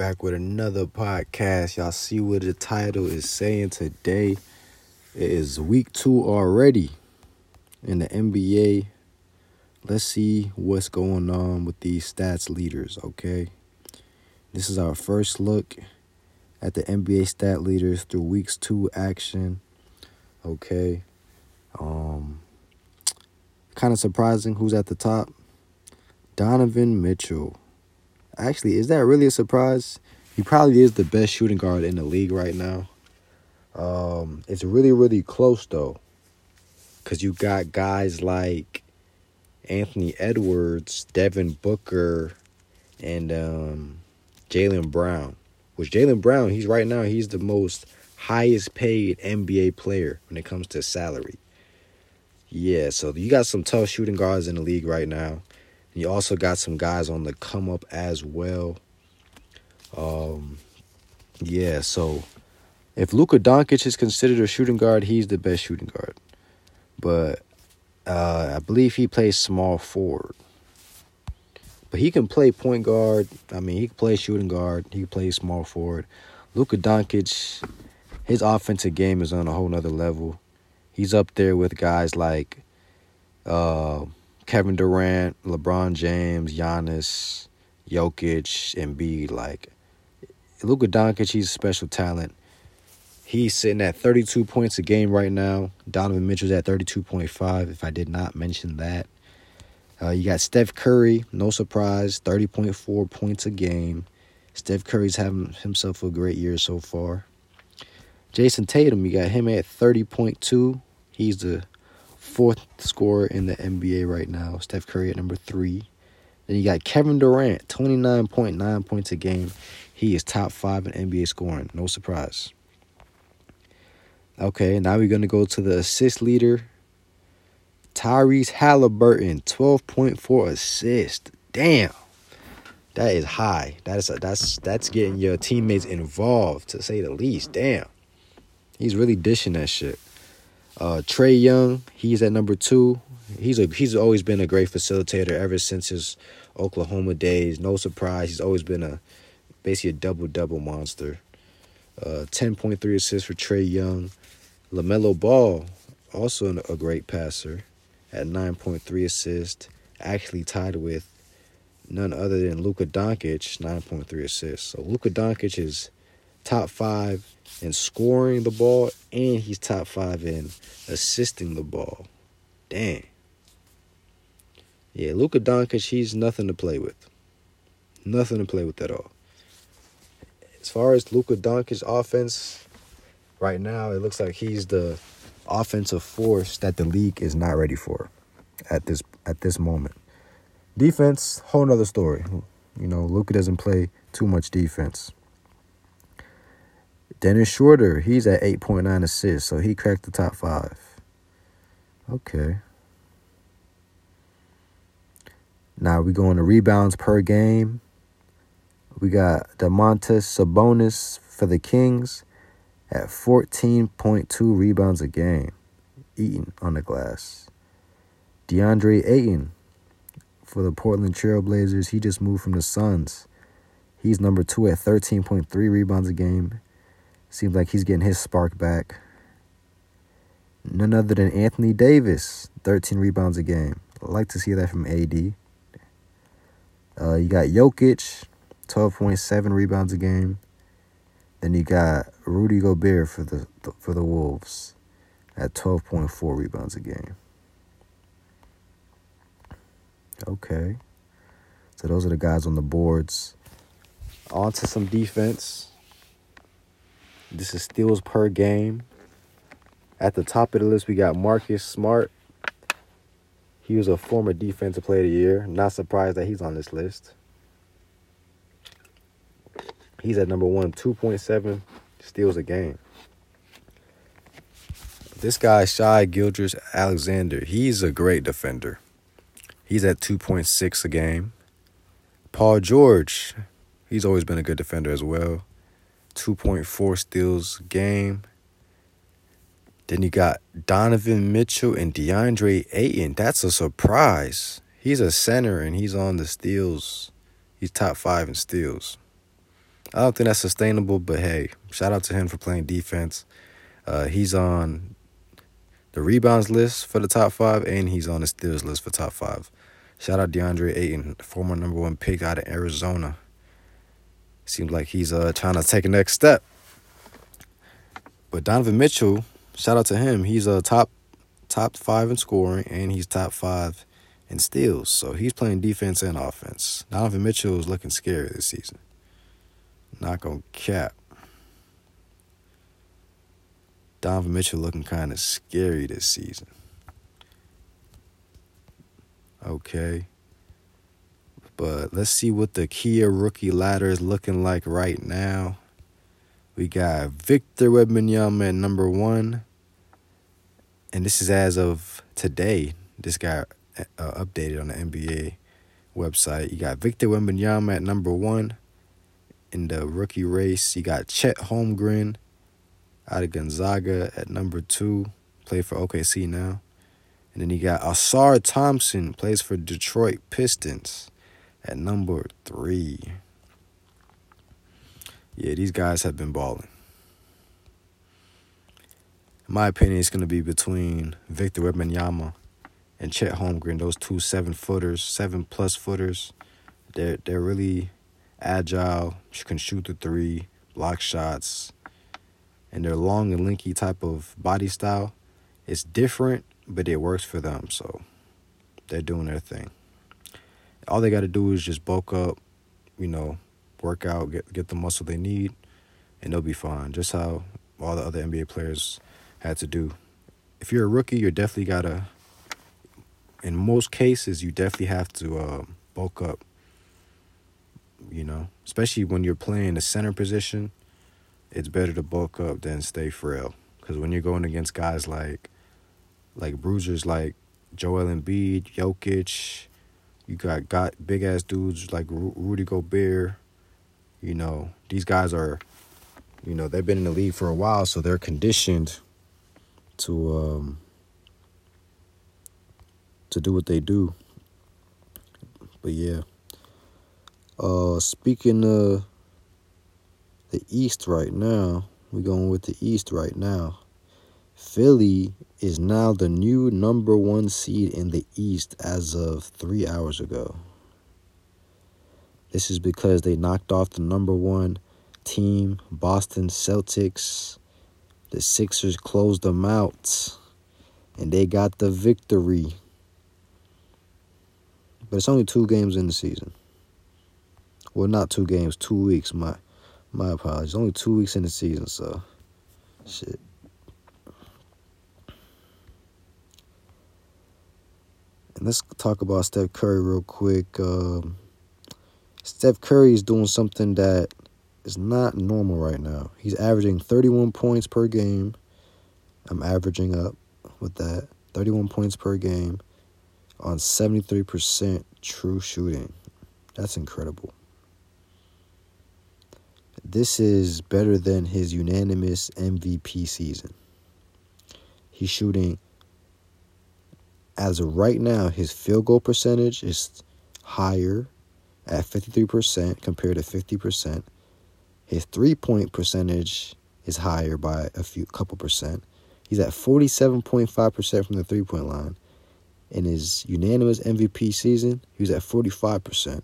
back with another podcast. Y'all see what the title is saying today. It is week two already in the NBA. Let's see what's going on with these stats leaders, okay? This is our first look at the NBA stat leaders through weeks two action. Okay. Um kind of surprising who's at the top. Donovan Mitchell. Actually, is that really a surprise? He probably is the best shooting guard in the league right now. Um, it's really, really close though. Cause you got guys like Anthony Edwards, Devin Booker, and um, Jaylen Brown. Which Jaylen Brown, he's right now, he's the most highest paid NBA player when it comes to salary. Yeah, so you got some tough shooting guards in the league right now. You also got some guys on the come up as well. Um, yeah, so if Luka Doncic is considered a shooting guard, he's the best shooting guard. But uh, I believe he plays small forward. But he can play point guard. I mean, he can play shooting guard. He can play small forward. Luka Doncic, his offensive game is on a whole nother level. He's up there with guys like uh, Kevin Durant, LeBron James, Giannis, Jokic, Embiid. Like Luka Doncic, he's a special talent. He's sitting at 32 points a game right now. Donovan Mitchell's at 32.5, if I did not mention that. Uh, you got Steph Curry, no surprise, 30.4 points a game. Steph Curry's having himself a great year so far. Jayson Tatum, you got him at 30.2. He's the fourth scorer in the NBA right now. Steph Curry at number three. Then you got Kevin Durant, 29.9 points a game. He is top five in NBA scoring. No surprise. Okay, now we're going to go to the assist leader. Tyrese Halliburton, 12.4 assists. Damn. That is high. That is a, that's that's getting your teammates involved to say the least. Damn. He's really dishing that shit. Uh, Trae Young, he's at number two. He's a he's always been a great facilitator ever since his Oklahoma days. No surprise, he's always been a basically a double double monster. Uh, ten point three assists for Trae Young. LaMelo Ball, also a great passer, at nine point three assists. Actually tied with none other than Luka Doncic, nine point three assists. So Luka Doncic is top five in scoring the ball, and he's top five in assisting the ball. Dang. Yeah, Luka Doncic, he's nothing to play with. Nothing to play with at all. As far as Luka Doncic's offense, right now it looks like he's the offensive force that the league is not ready for at this at this moment. Defense, whole nother story. You know, Luka doesn't play too much defense. Dennis Schroeder, he's at 8.9 assists, so he cracked the top five. Okay. Now we go into rebounds per game. We got Domantas Sabonis for the Kings at 14.2 rebounds a game, eating on the glass. DeAndre Ayton for the Portland Trailblazers, he just moved from the Suns. He's number two at 13.3 rebounds a game. Seems like he's getting his spark back. None other than Anthony Davis, 13 rebounds a game. I like to see that from AD. Uh, you got Jokic, 12.7 rebounds a game. Then you got Rudy Gobert for the for the Wolves at 12.4 rebounds a game. Okay. So those are the guys on the boards. On to some defense. This is steals per game. At the top of the list, we got Marcus Smart. He was a former defensive player of the year. Not surprised that he's on this list. He's at number one, 2.7 steals a game. This guy, Shai Gilgeous Alexander, he's a great defender. He's at 2.6 a game. Paul George, he's always been a good defender as well. 2.4 steals a game. Then you got Donovan Mitchell and DeAndre Ayton. That's a surprise. He's a center and he's on the steals. He's top five in steals. I don't think that's sustainable, but hey, shout out to him for playing defense. Uh, he's on the rebounds list for the top five, and he's on the steals list for top five. Shout out DeAndre Ayton, former number one pick out of Arizona. Seems like he's uh trying to take a next step. But Donovan Mitchell, shout out to him. He's a top top five in scoring, and he's top five in steals. So he's playing defense and offense. Donovan Mitchell is looking scary this season. Not gonna cap. Donovan Mitchell looking kind of scary this season. Okay. But let's see what the Kia rookie ladder is looking like right now. We got Victor Wembanyama at number one. And this is as of today. This got uh, updated on the NBA website. You got Victor Wembanyama at number one in the rookie race. You got Chet Holmgren out of Gonzaga at number two, play for OKC now. And then you got Ausar Thompson, plays for Detroit Pistons at number three. Yeah, these guys have been balling. In my opinion, it's going to be between Victor Wembanyama and Chet Holmgren, those two seven footers, seven plus footers. They're, they're really agile, can shoot the three, block shots, and their long and linky type of body style. It's different, but it works for them. So they're doing their thing. All they got to do is just bulk up, you know, work out, get get the muscle they need, and they'll be fine. Just how all the other NBA players had to do. If you're a rookie, you're definitely gotta. In most cases, you definitely have to uh, bulk up. You know, especially when you're playing the center position it's better to bulk up than stay frail. Because when you're going against guys like like bruisers like Joel Embiid, Jokic, you got got big ass dudes like Rudy Gobert. You know these guys are, you know they've been in the league for a while, so they're conditioned to um to do what they do. But yeah. Uh, speaking of the East right now. We're going with the East right now. Philly is now the new number one seed in the East as of three hours ago. This is because they knocked off the number one team, Boston Celtics. The Sixers closed them out, and they got the victory. But it's only two games in the season. Well, not two games, two weeks. My my apologies. Only two weeks in the season, so shit. And let's talk about Steph Curry real quick. Um, Steph Curry is doing something that is not normal right now. He's averaging 31 points per game. I'm averaging up with that. 31 points per game on 73% true shooting. That's incredible. This is better than his unanimous MVP season. He's shooting, as of right now, his field goal percentage is higher at 53% compared to 50%. His three point percentage is higher by a few couple percent. He's at 47.5% from the three point line. In his unanimous MVP season, he was at 45%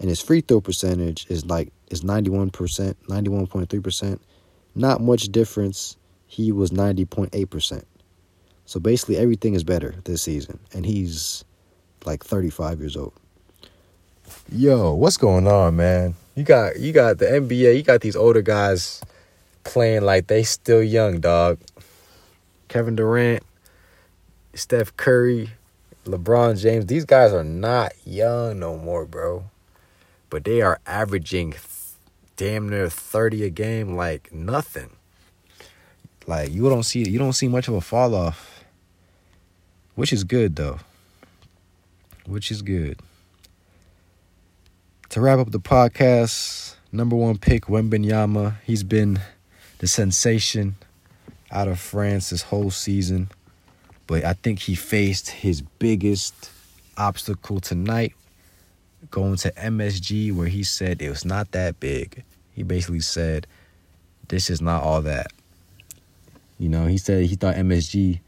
and his free throw percentage is like is 91%, 91.3%. Not much difference. He was 90.8%. So basically everything is better this season and he's like 35 years old. Yo, what's going on, man? You got you got the NBA, you got these older guys playing like they still young, dog. Kevin Durant, Steph Curry, LeBron James, these guys are not young no more, bro but they are averaging damn near 30 a game like nothing. Like you don't see you don't see much of a fall off. Which is good though. Which is good. To wrap up the podcast, number one pick Wembanyama. He's been the sensation out of France this whole season. But I think he faced his biggest obstacle tonight going to MSG where he said it was not that big. he basically said, "This is not all that." You know, he said he thought MSG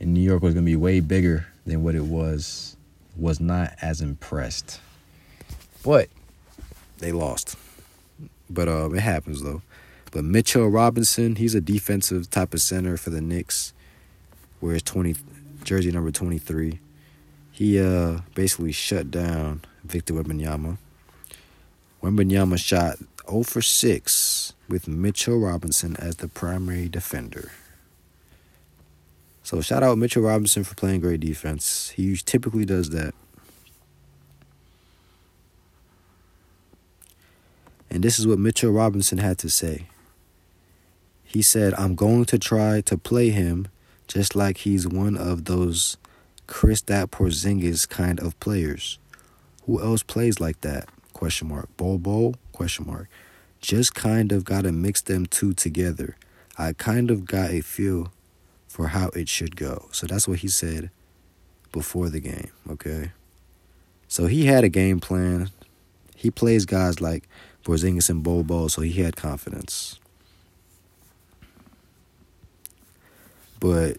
in New York was gonna be way bigger than what it was. Was not as impressed, but they lost. But uh, it happens though. But Mitchell Robinson, he's a defensive type of center for the Knicks. Wears twenty jersey number twenty three. He uh basically shut down Victor Wembanyama. Wembanyama shot 0 for 6 with Mitchell Robinson as the primary defender. So shout out Mitchell Robinson for playing great defense. He typically does that. And this is what Mitchell Robinson had to say. He said, I'm going to try to play him just like he's one of those Kristaps Porzingis kind of players. Who else plays like that? Question mark. Bol? Question mark. Just kind of gotta mix them two together. I kind of got a feel for how it should go. So that's what he said before the game, okay? So he had a game plan. He plays guys like Porzingis and Bol, so he had confidence. But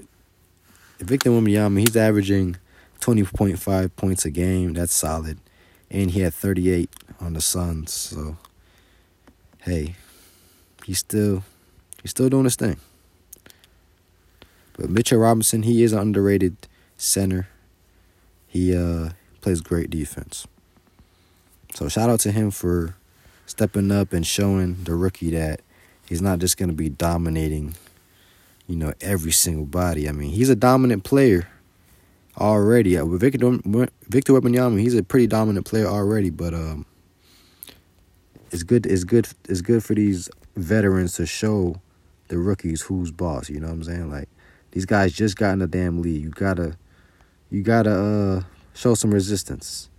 Victor Wembanyama, he's averaging 20.5 points a game. That's solid. And he had 38 on the Suns. So, hey, he's still he's still doing his thing. But Mitchell Robinson, he is an underrated center. He uh, plays great defense. So shout out to him for stepping up and showing the rookie that he's not just going to be dominating you know, every single body. I mean, he's a dominant player already. With Victor Victor Wembanyama, he's a pretty dominant player already. But um, it's good. It's good. It's good for these veterans to show the rookies who's boss. You know what I'm saying? Like these guys just got in the damn league. You gotta, you gotta uh, show some resistance.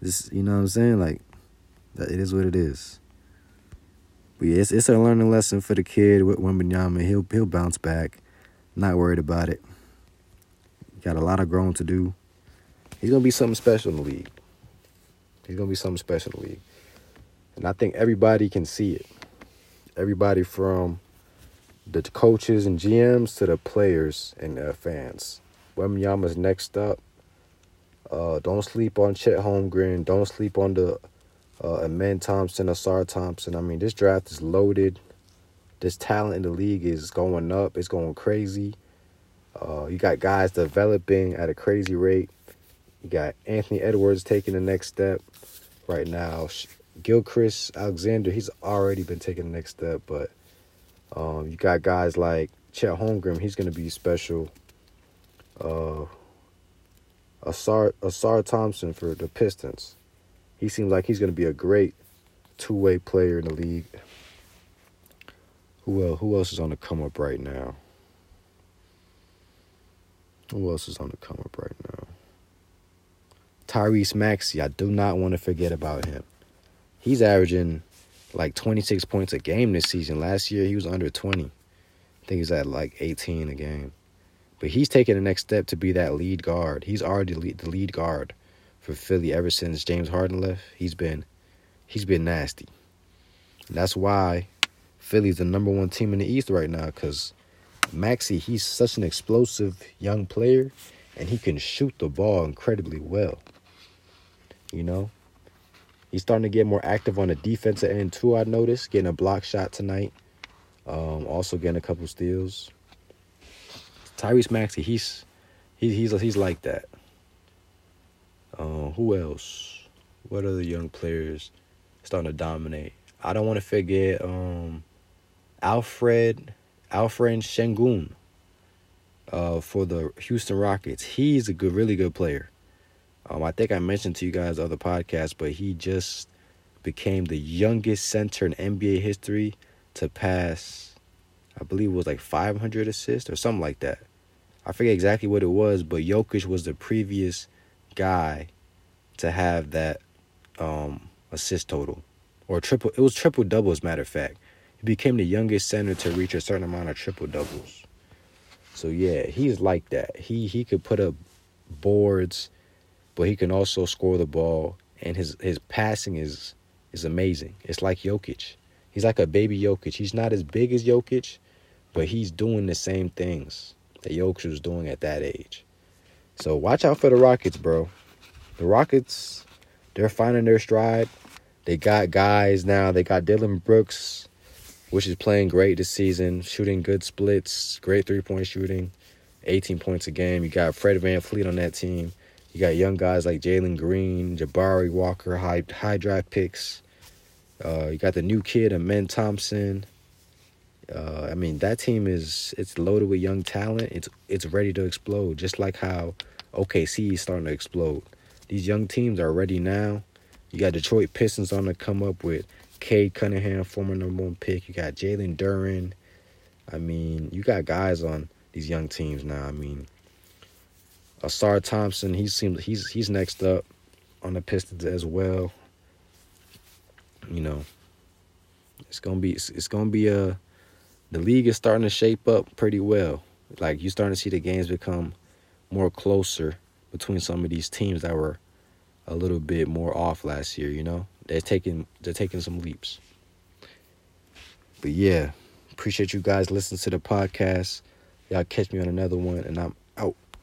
This, you know what I'm saying? Like, it is what it is. But yeah, it's, it's a learning lesson for the kid with Wembanyama. He'll he'll bounce back. Not worried about it. Got a lot of growing to do. He's gonna be something special in the league. He's gonna be something special in the league. And I think everybody can see it. Everybody from the coaches and GMs to the players and the fans. Wembanyama's next up. Uh, don't sleep on Chet Holmgren. Don't sleep on the uh, Amen Thompson, Ausar Thompson. I mean, this draft is loaded. This talent in the league is going up. It's going crazy. Uh, you got guys developing at a crazy rate. You got Anthony Edwards taking the next step right now. Gilgeous Alexander, he's already been taking the next step, but um, you got guys like Chet Holmgren, he's going to be special. Uh, Ausar, Ausar Thompson for the Pistons he seems like he's going to be a great two way player in the league. Who else? Who else is on the come up right now? Who else is on the come up right now? Tyrese Maxey. I do not want to forget about him. He's averaging like 26 points a game this season. Last year he was under 20. I think he's at like 18 a game. But he's taking the next step to be that lead guard. He's already the lead guard for Philly ever since James Harden left. He's been he's been nasty. that's why Philly's the number one team in the East right now because Maxey, he's such an explosive young player and he can shoot the ball incredibly well. You know? He's starting to get more active on the defensive end too, I noticed. Getting a block shot tonight. Um, also getting a couple steals. Tyrese Maxey, he's he, he's he's like that. Uh, who else? What other young players starting to dominate? I don't want to forget um, Alfred Alfred Sengun uh, for the Houston Rockets. He's a good, really good player. Um, I think I mentioned to you guys other podcasts, but he just became the youngest center in NBA history to pass. I believe it was like 500 assists or something like that. I forget exactly what it was, but Jokic was the previous guy to have that um, assist total or triple. It was triple doubles, matter of fact. He became the youngest center to reach a certain amount of triple doubles. So yeah, he's like that. He he could put up boards, but he can also score the ball, and his his passing is is amazing. It's like Jokic. He's like a baby Jokic. He's not as big as Jokic, but he's doing the same things that Jokic was doing at that age. So watch out for the Rockets, bro. The Rockets, they're finding their stride. They got guys now. They got Dillon Brooks, which is playing great this season, shooting good splits, great three point shooting, 18 points a game. You got Fred VanVleet on that team. You got young guys like Jalen Green, Jabari Walker, high high draft picks. Uh, you got the new kid, Amen Thompson. Uh, I mean, that team is it's loaded with young talent. It's it's ready to explode, just like how OKC is starting to explode. These young teams are ready now. You got Detroit Pistons on to come up with Cade Cunningham, former number one pick. You got Jalen Duren. I mean, you got guys on these young teams now. I mean, Ausar Thompson, he seems he's he's next up on the Pistons as well. You know, it's gonna be it's, it's gonna be a the league is starting to shape up pretty well. Like you're starting to see the games become more closer between some of these teams that were a little bit more off last year. You know, they're taking they're taking some leaps. But yeah, appreciate you guys listening to the podcast. Y'all catch me on another one, and I'm out.